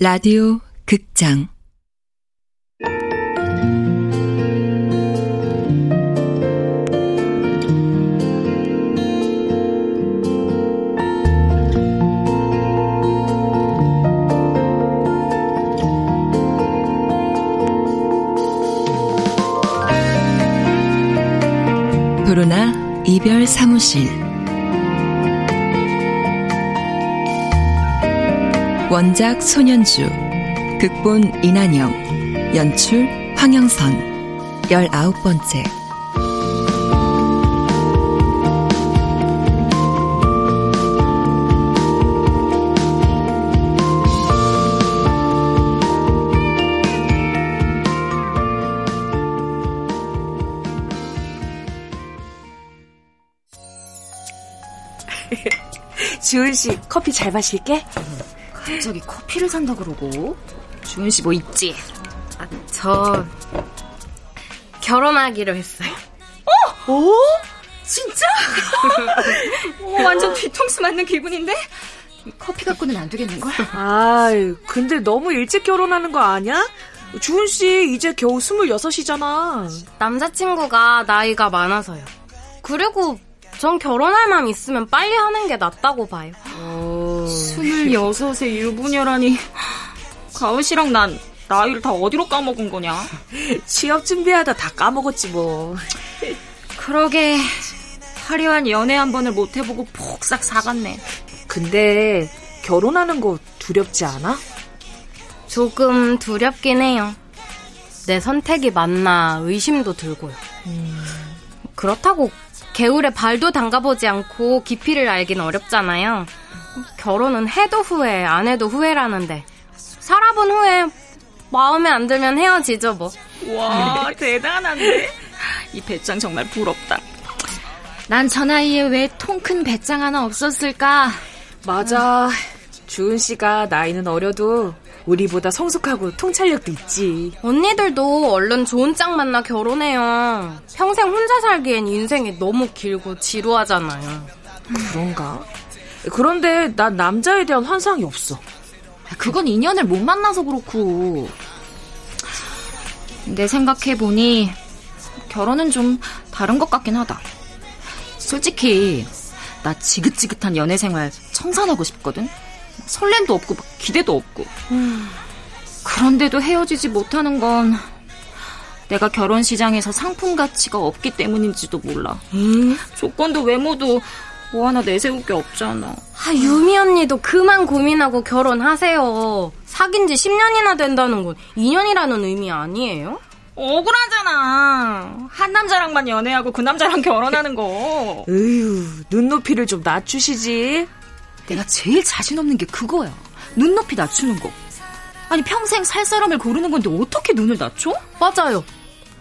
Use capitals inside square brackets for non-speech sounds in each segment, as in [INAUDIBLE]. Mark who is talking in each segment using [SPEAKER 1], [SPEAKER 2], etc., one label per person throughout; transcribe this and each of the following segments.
[SPEAKER 1] 라디오 극장. 도로나 이별 사무실 원작 손현주 극본 이난영 연출 황영선 열아홉 번째
[SPEAKER 2] 주은 씨 커피 잘 마실게.
[SPEAKER 3] 갑자기 커피를 산다 그러고? 주은 씨뭐 있지?
[SPEAKER 4] 아, 저 결혼하기로 했어요.
[SPEAKER 3] 어? 오? 진짜? 오, [LAUGHS] 완전 뒤통수 맞는 기분인데? 커피 갖고는 안 되겠는걸?
[SPEAKER 2] 아, 근데 너무 일찍 결혼하는 거 아니야? 주은 씨 이제 겨우 스물여섯이잖아.
[SPEAKER 4] 남자친구가 나이가 많아서요. 그리고 전 결혼할 마음 있으면 빨리 하는 게 낫다고 봐요.
[SPEAKER 3] 스물여섯에 유부녀라니. 가은 씨랑 난 나이를 다 어디로 까먹은 거냐?
[SPEAKER 2] 취업 준비하다 다 까먹었지 뭐.
[SPEAKER 3] 그러게 화려한 연애 한 번을 못 해보고 폭삭 사갔네.
[SPEAKER 2] 근데 결혼하는 거 두렵지 않아?
[SPEAKER 4] 조금 두렵긴 해요. 내 선택이 맞나 의심도 들고요. 음. 그렇다고 개울에 발도 담가보지 않고 깊이를 알긴 어렵잖아요. 결혼은 해도 후회, 안 해도 후회라는데 살아본 후에 마음에 안 들면 헤어지죠 뭐.
[SPEAKER 3] 와 [LAUGHS] 대단한데? 이 배짱 정말 부럽다. 난 저 나이에 왜 통 큰 배짱 하나 없었을까?
[SPEAKER 2] 맞아. 주은 씨가 나이는 어려도 우리보다 성숙하고 통찰력도 있지.
[SPEAKER 4] 언니들도 얼른 좋은 짝 만나 결혼해요. 평생 혼자 살기엔 인생이 너무 길고 지루하잖아요.
[SPEAKER 2] 그런가? 그런데 난 남자에 대한 환상이 없어.
[SPEAKER 3] 그건 인연을 못 만나서 그렇고. 내 생각해보니 결혼은 좀 다른 것 같긴 하다. 솔직히 나 지긋지긋한 연애 생활 청산하고 싶거든. 설렘도 없고 기대도 없고. 음. 그런데도 헤어지지 못하는 건 내가 결혼 시장에서 상품 가치가 없기 때문인지도 몰라. 음? 조건도 외모도 뭐 하나 내세울 게 없잖아.
[SPEAKER 4] 아, 유미 언니도 그만 고민하고 결혼하세요. 사귄 지 10년이나 된다는 건 2년이라는 의미 아니에요?
[SPEAKER 3] 억울하잖아. 한 남자랑만 연애하고 그 남자랑 결혼하는 거. [LAUGHS]
[SPEAKER 2] 으유, 눈높이를 좀 낮추시지.
[SPEAKER 3] 내가 제일 자신 없는 게 그거야. 눈높이 낮추는 거. 아니, 평생 살 사람을 고르는 건데 어떻게 눈을 낮춰?
[SPEAKER 4] 맞아요.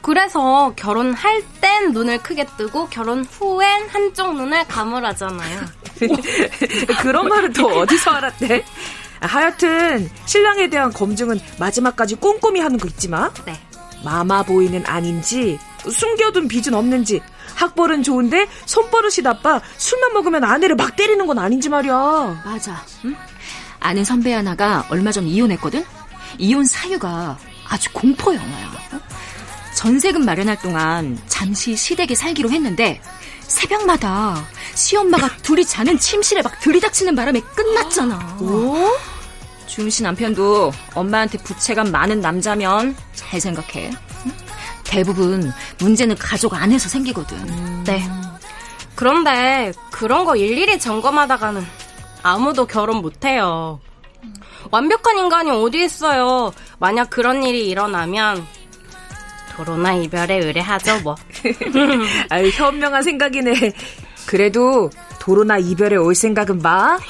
[SPEAKER 4] 그래서 결혼할 땐 눈을 크게 뜨고 결혼 후엔 한쪽 눈을 감으라잖아요. [LAUGHS]
[SPEAKER 2] 그런 말은 또 어디서 알았대? 하여튼 신랑에 대한 검증은 마지막까지 꼼꼼히 하는 거 있지 마.
[SPEAKER 4] 네.
[SPEAKER 2] 마마보이는 아닌지 숨겨둔 빚은 없는지 학벌은 좋은데 손버릇이 나빠 술만 먹으면 아내를 막 때리는 건 아닌지 말이야.
[SPEAKER 3] 맞아. 응? 아는 선배 하나가 얼마 전 이혼했거든. 이혼 사유가 아주 공포 영화야. 어? 전세금 마련할 동안 잠시 시댁에 살기로 했는데 새벽마다 시엄마가 둘이 자는 침실에 막 들이닥치는 바람에 끝났잖아.
[SPEAKER 2] 오?
[SPEAKER 3] 주은 씨 남편도 엄마한테 부채감 많은 남자면 잘 생각해. 대부분 문제는 가족 안에서 생기거든. 음.
[SPEAKER 4] 네. 그런데 그런 거 일일이 점검하다가는 아무도 결혼 못해요. 완벽한 인간이 어디 있어요. 만약 그런 일이 일어나면 도로나 이별에 의뢰하죠 뭐. [LAUGHS]
[SPEAKER 2] 아유 현명한 생각이네. 그래도 도로나 이별에 올 생각은 마. [LAUGHS]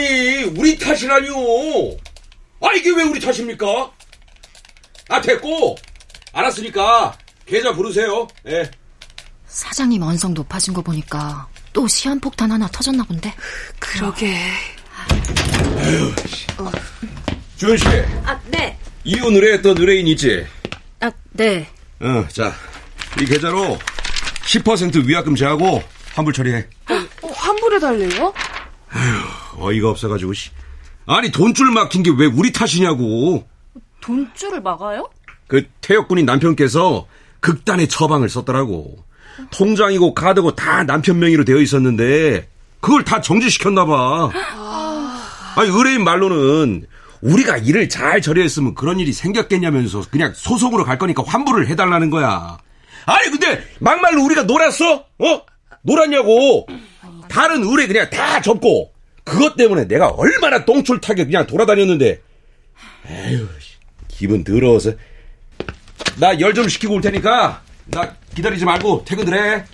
[SPEAKER 5] 아니 우리 탓이라뇨. 아 이게 왜 우리 탓입니까? 아 됐고 알았으니까 계좌 부르세요. 예.
[SPEAKER 3] 사장님 언성 높아진 거 보니까 또 시한폭탄 하나 터졌나 본데.
[SPEAKER 2] 그러게.
[SPEAKER 5] 주현 씨,
[SPEAKER 4] 아, 네.
[SPEAKER 5] 이혼 의뢰했던 의뢰인 있지?
[SPEAKER 4] 아, 네.
[SPEAKER 5] 어, 자, 이 계좌로 10% 위약금 제하고 환불 처리해.
[SPEAKER 2] 어, 환불해 달래요?
[SPEAKER 5] 어이가 없어가지고, 씨. 아니, 돈줄 막힌 게 왜 우리 탓이냐고.
[SPEAKER 3] 돈줄을 막아요?
[SPEAKER 5] 그 태역군인 남편께서 극단의 처방을 썼더라고. 통장이고 카드고 다 남편 명의로 되어 있었는데 그걸 다 정지시켰나 봐. 아니 의뢰인 말로는 우리가 일을 잘 처리했으면 그런 일이 생겼겠냐면서 그냥 소송으로 갈 거니까 환불을 해달라는 거야. 아니 근데 막말로 우리가 놀았어? 어? 놀았냐고. 다른 의뢰 그냥 다 접고 그것 때문에 내가 얼마나 똥줄타게 그냥 돌아다녔는데 에휴 기분 더러워서 나 열 좀 시키고 올 테니까 나 기다리지 말고 퇴근들 해.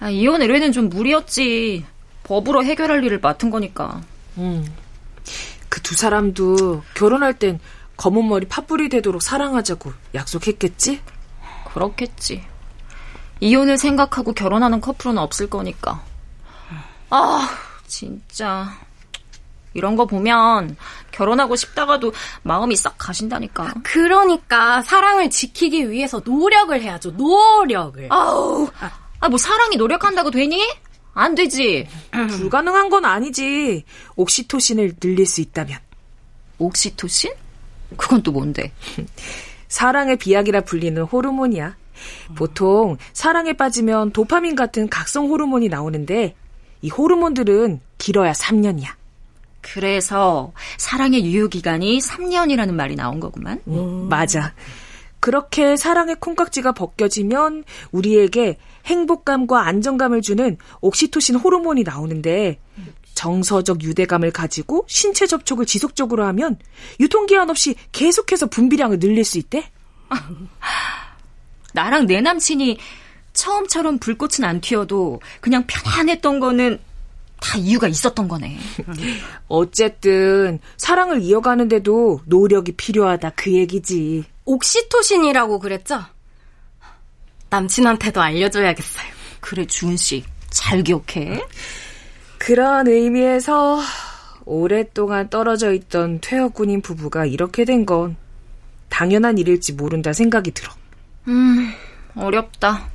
[SPEAKER 3] 아, 이혼 의뢰는 좀 무리였지. 법으로 해결할 일을 맡은 거니까.
[SPEAKER 2] 그두 사람도 결혼할 땐 검은 머리 팥불이 되도록 사랑하자고 약속했겠지?
[SPEAKER 3] 그렇겠지. 이혼을 생각하고 결혼하는 커플은 없을 거니까. 아, 진짜. 이런 거 보면 결혼하고 싶다가도 마음이 싹 가신다니까.
[SPEAKER 4] 그러니까 사랑을 지키기 위해서 노력을 해야죠. 노력을.
[SPEAKER 3] 아우, 아, 뭐 사랑이 노력한다고 되니? 안 되지. [CLEARS THROAT]
[SPEAKER 2] 불가능한 건 아니지. 옥시토신을 늘릴 수 있다면.
[SPEAKER 3] 옥시토신? 그건 또 뭔데? [LAUGHS]
[SPEAKER 2] 사랑의 비약이라 불리는 호르몬이야. 보통 사랑에 빠지면 도파민 같은 각성 호르몬이 나오는데 이 호르몬들은 길어야 3년이야.
[SPEAKER 3] 그래서 사랑의 유효 기간이 3년이라는 말이 나온 거구만.
[SPEAKER 2] 맞아. 그렇게 사랑의 콩깍지가 벗겨지면 우리에게 행복감과 안정감을 주는 옥시토신 호르몬이 나오는데 정서적 유대감을 가지고 신체 접촉을 지속적으로 하면 유통기한 없이 계속해서 분비량을 늘릴 수 있대. [LAUGHS]
[SPEAKER 3] 나랑 내 남친이 처음처럼 불꽃은 안 튀어도 그냥 편안했던 거는 다 이유가 있었던 거네. [LAUGHS]
[SPEAKER 2] 어쨌든 사랑을 이어가는데도 노력이 필요하다 그 얘기지.
[SPEAKER 4] 옥시토신이라고 그랬죠? 남친한테도 알려줘야겠어요.
[SPEAKER 3] 그래, 주은 씨. 잘 기억해.
[SPEAKER 2] 그런 의미에서 오랫동안 떨어져 있던 퇴역군인 부부가 이렇게 된 건 당연한 일일지 모른다 생각이 들어.
[SPEAKER 3] 음, 어렵다.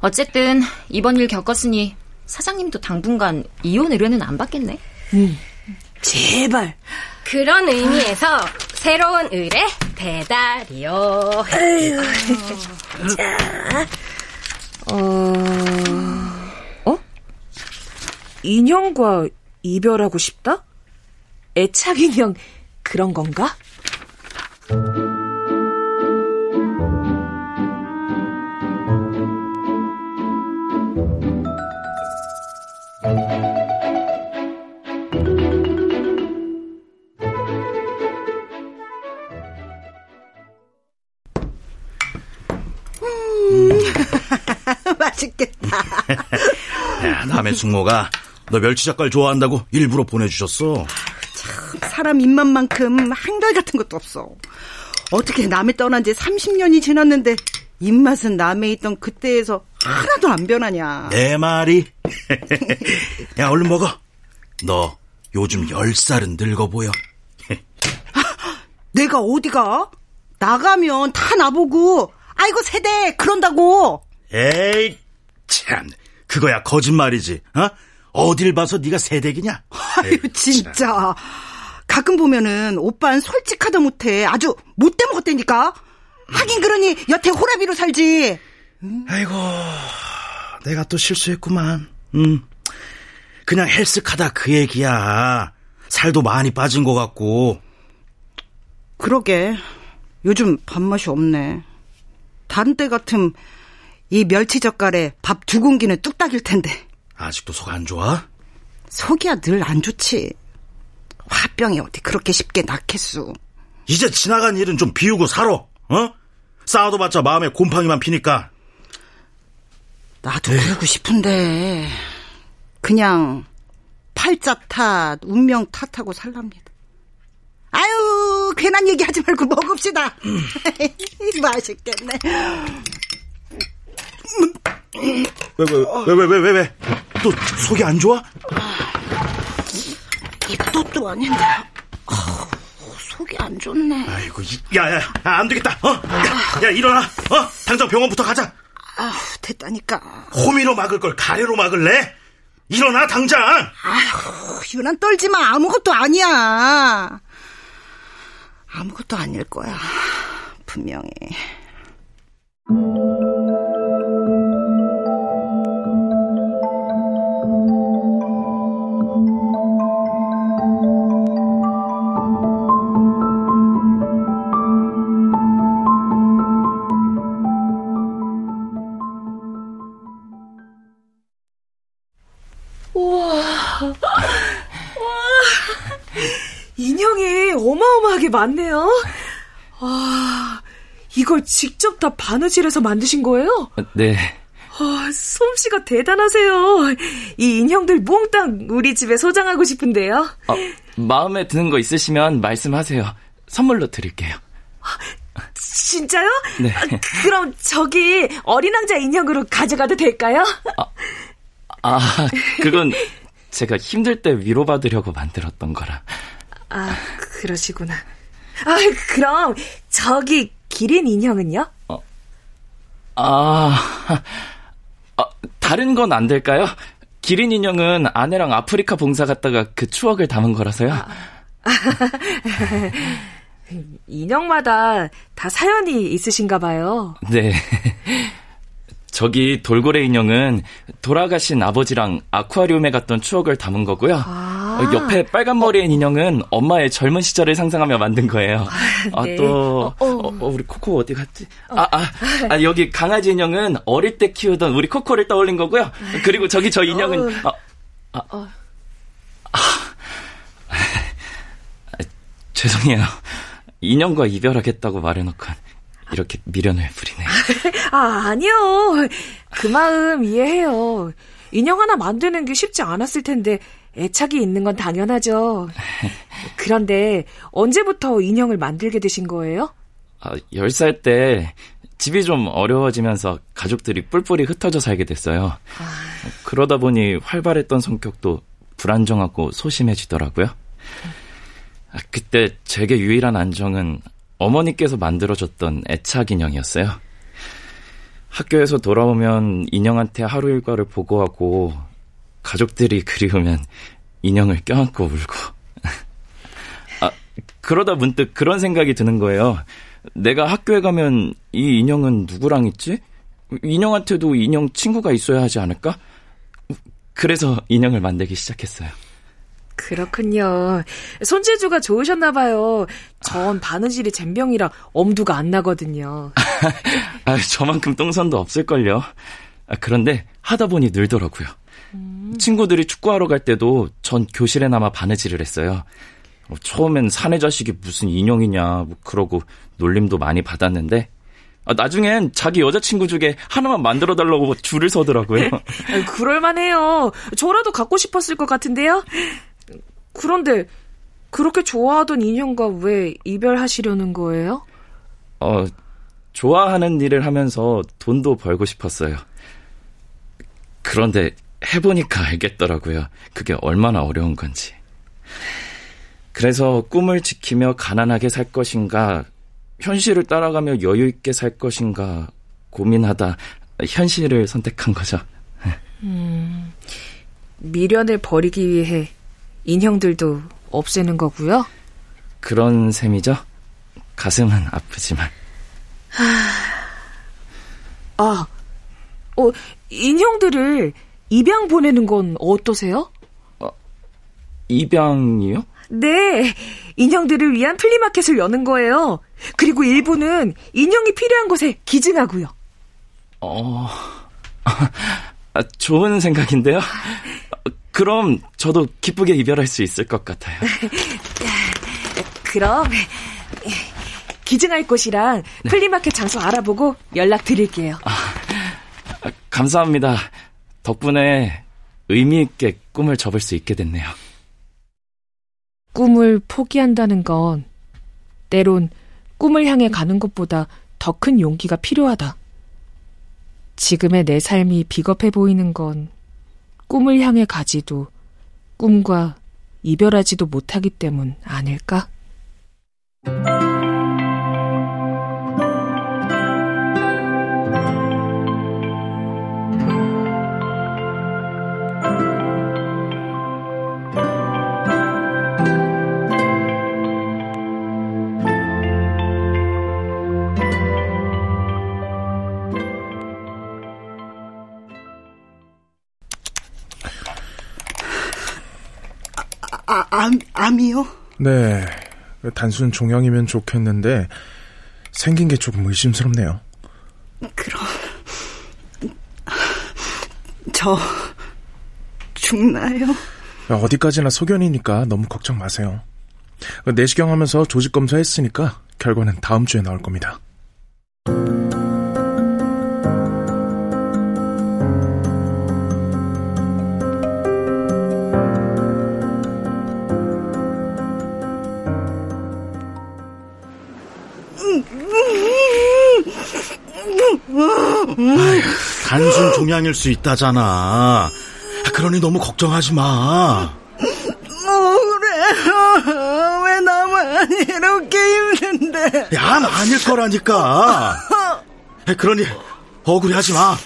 [SPEAKER 3] 어쨌든 이번 일 겪었으니 사장님도 당분간 이혼 의뢰는 안 받겠네.
[SPEAKER 2] 제발.
[SPEAKER 4] 그런 의미에서 새로운 의뢰 배달이요.
[SPEAKER 2] 어, 어? 인형과 이별하고 싶다? 애착 인형 그런 건가?
[SPEAKER 6] 맛있겠다. [LAUGHS]
[SPEAKER 7] 야, 남의 숙모가 너 멸치 젓갈 좋아한다고 일부러 보내주셨어.
[SPEAKER 6] 사람 입맛만큼 한결 같은 것도 없어. 어떻게 남의 떠난 지 30년이 지났는데 입맛은 남에 있던 그때에서 하나도 안 변하냐.
[SPEAKER 7] 내 말이. [LAUGHS] 야, 얼른 먹어. 너 요즘 열 살은 늙어 보여. [LAUGHS]
[SPEAKER 6] 내가 어디가? 나가면 다 나보고 아이고 세대 그런다고.
[SPEAKER 7] 에이, 참. 그거야 거짓말이지. 어? 어딜 봐서 네가 새댁이냐?
[SPEAKER 6] 아유 진짜. 가끔 보면은 오빠는 솔직하다 못해 아주 못돼 먹었다니까. 하긴 그러니 여태 호라비로 살지.
[SPEAKER 7] 아이고, 내가 또 실수했구만. 음. 그냥 헬스하다 그 얘기야. 살도 많이 빠진 것 같고.
[SPEAKER 6] 그러게 요즘 밥맛이 없네. 다른 때 같음 이 멸치젓갈에 밥 두 공기는 뚝딱일 텐데
[SPEAKER 7] 아직도 속 안 좋아?
[SPEAKER 6] 속이야 늘 안 좋지. 화병이 어디 그렇게 쉽게 낫겠수.
[SPEAKER 7] 이제 지나간 일은 좀 비우고 살아. 어? 싸워도 봤자 마음에 곰팡이만 피니까.
[SPEAKER 6] 나도 그러고 싶은데 그냥 팔자 탓, 운명 탓하고 살랍니다. 아유 괜한 얘기 하지 말고 먹읍시다. [LAUGHS] 맛있겠네.
[SPEAKER 7] 왜, 왜, 왜, 왜, 왜, 왜? 또 속이 안 좋아?
[SPEAKER 6] 입도 또 아닌데. 속이 안 좋네.
[SPEAKER 7] 아이고, 야, 야, 안 되겠다. 어? 야, 야, 일어나. 어? 당장 병원부터 가자.
[SPEAKER 6] 아 됐다니까.
[SPEAKER 7] 호미로 막을 걸 가래로 막을래? 일어나, 당장!
[SPEAKER 6] 아휴, 유난 떨지 마. 아무것도 아니야. 아무것도 아닐 거야. 분명히.
[SPEAKER 2] 어마어마하게 많네요. 와, 이걸 직접 다 바느질해서 만드신 거예요?
[SPEAKER 8] 네.
[SPEAKER 2] 와, 솜씨가 대단하세요. 이 인형들 몽땅 우리 집에 소장하고 싶은데요.
[SPEAKER 8] 어, 마음에 드는 거 있으시면 말씀하세요. 선물로 드릴게요.
[SPEAKER 2] 진짜요?
[SPEAKER 8] 네.
[SPEAKER 2] 아, 그럼 저기 어린 왕자 인형으로 가져가도 될까요?
[SPEAKER 8] 아, 그건 제가 힘들 때 위로받으려고 만들었던 거라.
[SPEAKER 2] 아, 그러시구나. 아, 그럼 저기 기린 인형은요?
[SPEAKER 8] 아, 아, [LAUGHS] 다른 건 안 될까요? 기린 인형은 아내랑 아프리카 봉사 갔다가 그 추억을 담은 거라서요. [LAUGHS]
[SPEAKER 2] 인형마다 다 사연이 있으신가 봐요.
[SPEAKER 8] 네. [LAUGHS] 저기 돌고래 인형은 돌아가신 아버지랑 아쿠아리움에 갔던 추억을 담은 거고요.
[SPEAKER 2] 아.
[SPEAKER 8] 어, 옆에 빨간 머리의 인형은 엄마의 젊은 시절을 상상하며 만든 거예요. 아,
[SPEAKER 2] 네.
[SPEAKER 8] 또
[SPEAKER 2] 어, 어.
[SPEAKER 8] 어, 어, 우리 코코 어디 갔지? 아, 아, 아, 여기 강아지 인형은 어릴 때 키우던 우리 코코를 떠올린 거고요. 그리고 저기 저 인형은 아, 아, 아, 아, 죄송해요. 인형과 이별하겠다고 말해놓고 이렇게 미련을 부리네.
[SPEAKER 2] 아, 아니요. 그 마음 이해해요. 인형 하나 만드는 게 쉽지 않았을 텐데 애착이 있는 건 당연하죠. 그런데 언제부터 인형을 만들게 되신 거예요?
[SPEAKER 8] 아, 10살 때 집이 좀 어려워지면서 가족들이 뿔뿔이 흩어져 살게 됐어요. 그러다 보니 활발했던 성격도 불안정하고 소심해지더라고요. 아, 그때 제게 유일한 안정은 어머니께서 만들어줬던 애착 인형이었어요. 학교에서 돌아오면 인형한테 하루 일과를 보고하고 가족들이 그리우면 인형을 껴안고 울고. 아, 그러다 문득 그런 생각이 드는 거예요. 내가 학교에 가면 이 인형은 누구랑 있지? 인형한테도 인형 친구가 있어야 하지 않을까? 그래서 인형을 만들기 시작했어요.
[SPEAKER 2] 그렇군요. 손재주가 좋으셨나 봐요. 전 바느질이 젬병이라 엄두가 안 나거든요. [LAUGHS]
[SPEAKER 8] 아, 저만큼 똥손도 없을걸요. 아, 그런데 하다 보니 늘더라고요. 친구들이 축구하러 갈 때도 전 교실에 남아 바느질을 했어요. 어, 처음엔 사내 자식이 무슨 인형이냐, 뭐 그러고 놀림도 많이 받았는데, 아, 나중엔 자기 여자친구 중에 하나만 만들어 달라고 줄을 서더라고요. [LAUGHS]
[SPEAKER 2] 그럴만해요. 저라도 갖고 싶었을 것 같은데요. 그런데 그렇게 좋아하던 인형과 왜 이별하시려는 거예요?
[SPEAKER 8] 어, 좋아하는 일을 하면서 돈도 벌고 싶었어요. 그런데 해보니까 알겠더라고요. 그게 얼마나 어려운 건지. 그래서 꿈을 지키며 가난하게 살 것인가, 현실을 따라가며 여유있게 살 것인가 고민하다 현실을 선택한 거죠.
[SPEAKER 2] 미련을 버리기 위해 인형들도 없애는 거고요.
[SPEAKER 8] 그런 셈이죠. 가슴은 아프지만.
[SPEAKER 2] 아, 어, 인형들을 입양 보내는 건 어떠세요?
[SPEAKER 8] 입양이요?
[SPEAKER 2] 네, 인형들을 위한 플리마켓을 여는 거예요. 그리고 일부는 인형이 필요한 곳에 기증하고요.
[SPEAKER 8] 어, 아, 좋은 생각인데요. 어, 그럼 저도 기쁘게 이별할 수 있을 것 같아요. [LAUGHS]
[SPEAKER 2] 그럼 기증할 곳이랑 flea market 장소 알아보고 연락 드릴게요.
[SPEAKER 8] 아, 감사합니다. 덕분에 의미 있게 꿈을 접을 수 있게 됐네요.
[SPEAKER 2] 꿈을 포기한다는 건 때론 꿈을 향해 가는 것보다 더 큰 용기가 필요하다. 지금의 내 삶이 비겁해 보이는 건 꿈을 향해 가지도 꿈과 이별하지도 못하기 때문 아닐까?
[SPEAKER 6] 암, 암이요?
[SPEAKER 9] 네. 단순 종양이면 좋겠는데 생긴 게 조금 의심스럽네요.
[SPEAKER 6] 그럼 저 죽나요?
[SPEAKER 9] 어디까지나 소견이니까 너무 걱정 마세요. 내시경 하면서 조직 검사 했으니까 결과는 다음 주에 나올 겁니다.
[SPEAKER 7] 종양일 수 있다잖아. 그러니 너무 걱정하지 마.
[SPEAKER 6] 뭐래? 왜 나만 이렇게 힘든데?
[SPEAKER 7] 야, 아닐 거라니까. 그러니 억울해하지 마.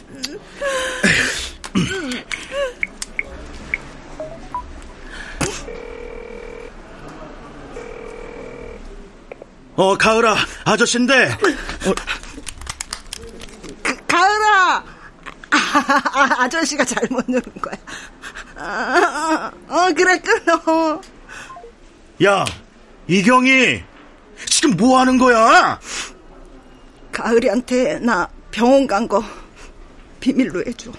[SPEAKER 7] 어, 가을아, 아저씨인데. 어,
[SPEAKER 6] 그, 가을아! 아, 아, 저씨가 잘못 누른 거야. 아, 어, 그래, 끊어.
[SPEAKER 7] 야, 이경이, 지금 뭐 하는 거야?
[SPEAKER 6] 가을이한테 나 병원 간 거 비밀로 해줘.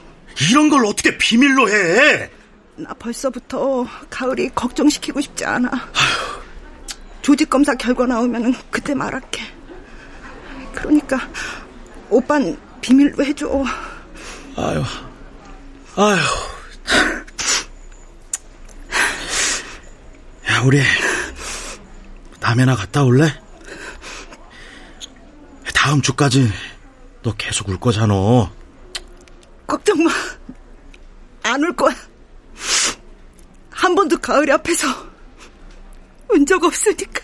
[SPEAKER 7] 이런 걸 어떻게 비밀로 해?
[SPEAKER 6] 나 벌써부터 가을이 걱정시키고 싶지 않아. 조직 검사 결과 나오면 그때 말할게. 그러니까 오빤 비밀로 해줘.
[SPEAKER 7] 아유, 아유. 야, 우리 남해나 갔다 올래? 다음 주까지 너 계속 울 거잖아.
[SPEAKER 6] 걱정 마. 안 울 거야. 한 번도 가을이 앞에서 운 적 없으니까.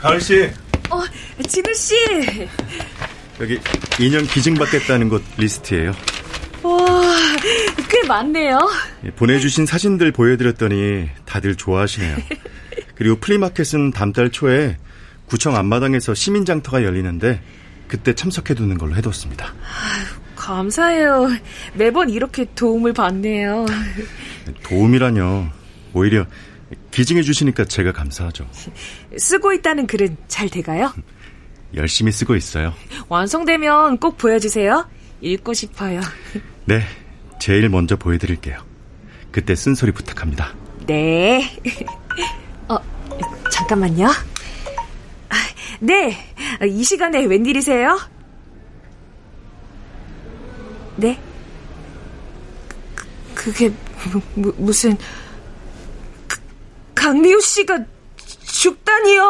[SPEAKER 10] 가을 씨.
[SPEAKER 2] 어, 진우 씨.
[SPEAKER 10] 여기 인형 기증 받겠다는 곳 리스트예요.
[SPEAKER 2] 와, 꽤 많네요.
[SPEAKER 10] 예, 보내주신 사진들 보여드렸더니 다들 좋아하시네요. 그리고 플리마켓은 다음 달 초에 구청 앞마당에서 시민장터가 열리는데 그때 참석해두는 걸로 해뒀습니다.
[SPEAKER 2] 아유, 감사해요. 매번 이렇게 도움을 받네요.
[SPEAKER 10] 도움이라뇨. 오히려 기증해 주시니까 제가 감사하죠.
[SPEAKER 2] 쓰고 있다는 글은 잘 돼가요?
[SPEAKER 10] 열심히 쓰고 있어요.
[SPEAKER 2] 완성되면 꼭 보여주세요. 읽고 싶어요.
[SPEAKER 10] 네, 제일 먼저 보여드릴게요. 그때 쓴소리 부탁합니다.
[SPEAKER 2] 네. 어, 잠깐만요. 아, 네, 이 시간에 웬일이세요? 네? 그, 그게 무, 무슨 그, 강미우 씨가 죽다니요?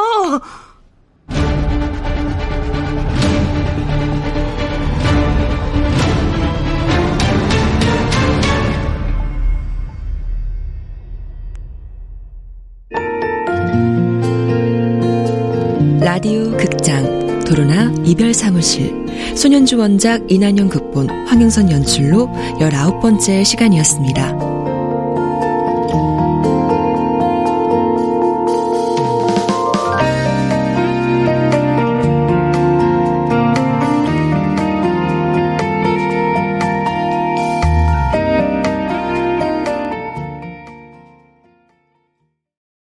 [SPEAKER 1] 라디오 극장 도로나 이별 사무실 소년주 원작 이난영 극본 황영선 연출로 19번째 시간이었습니다.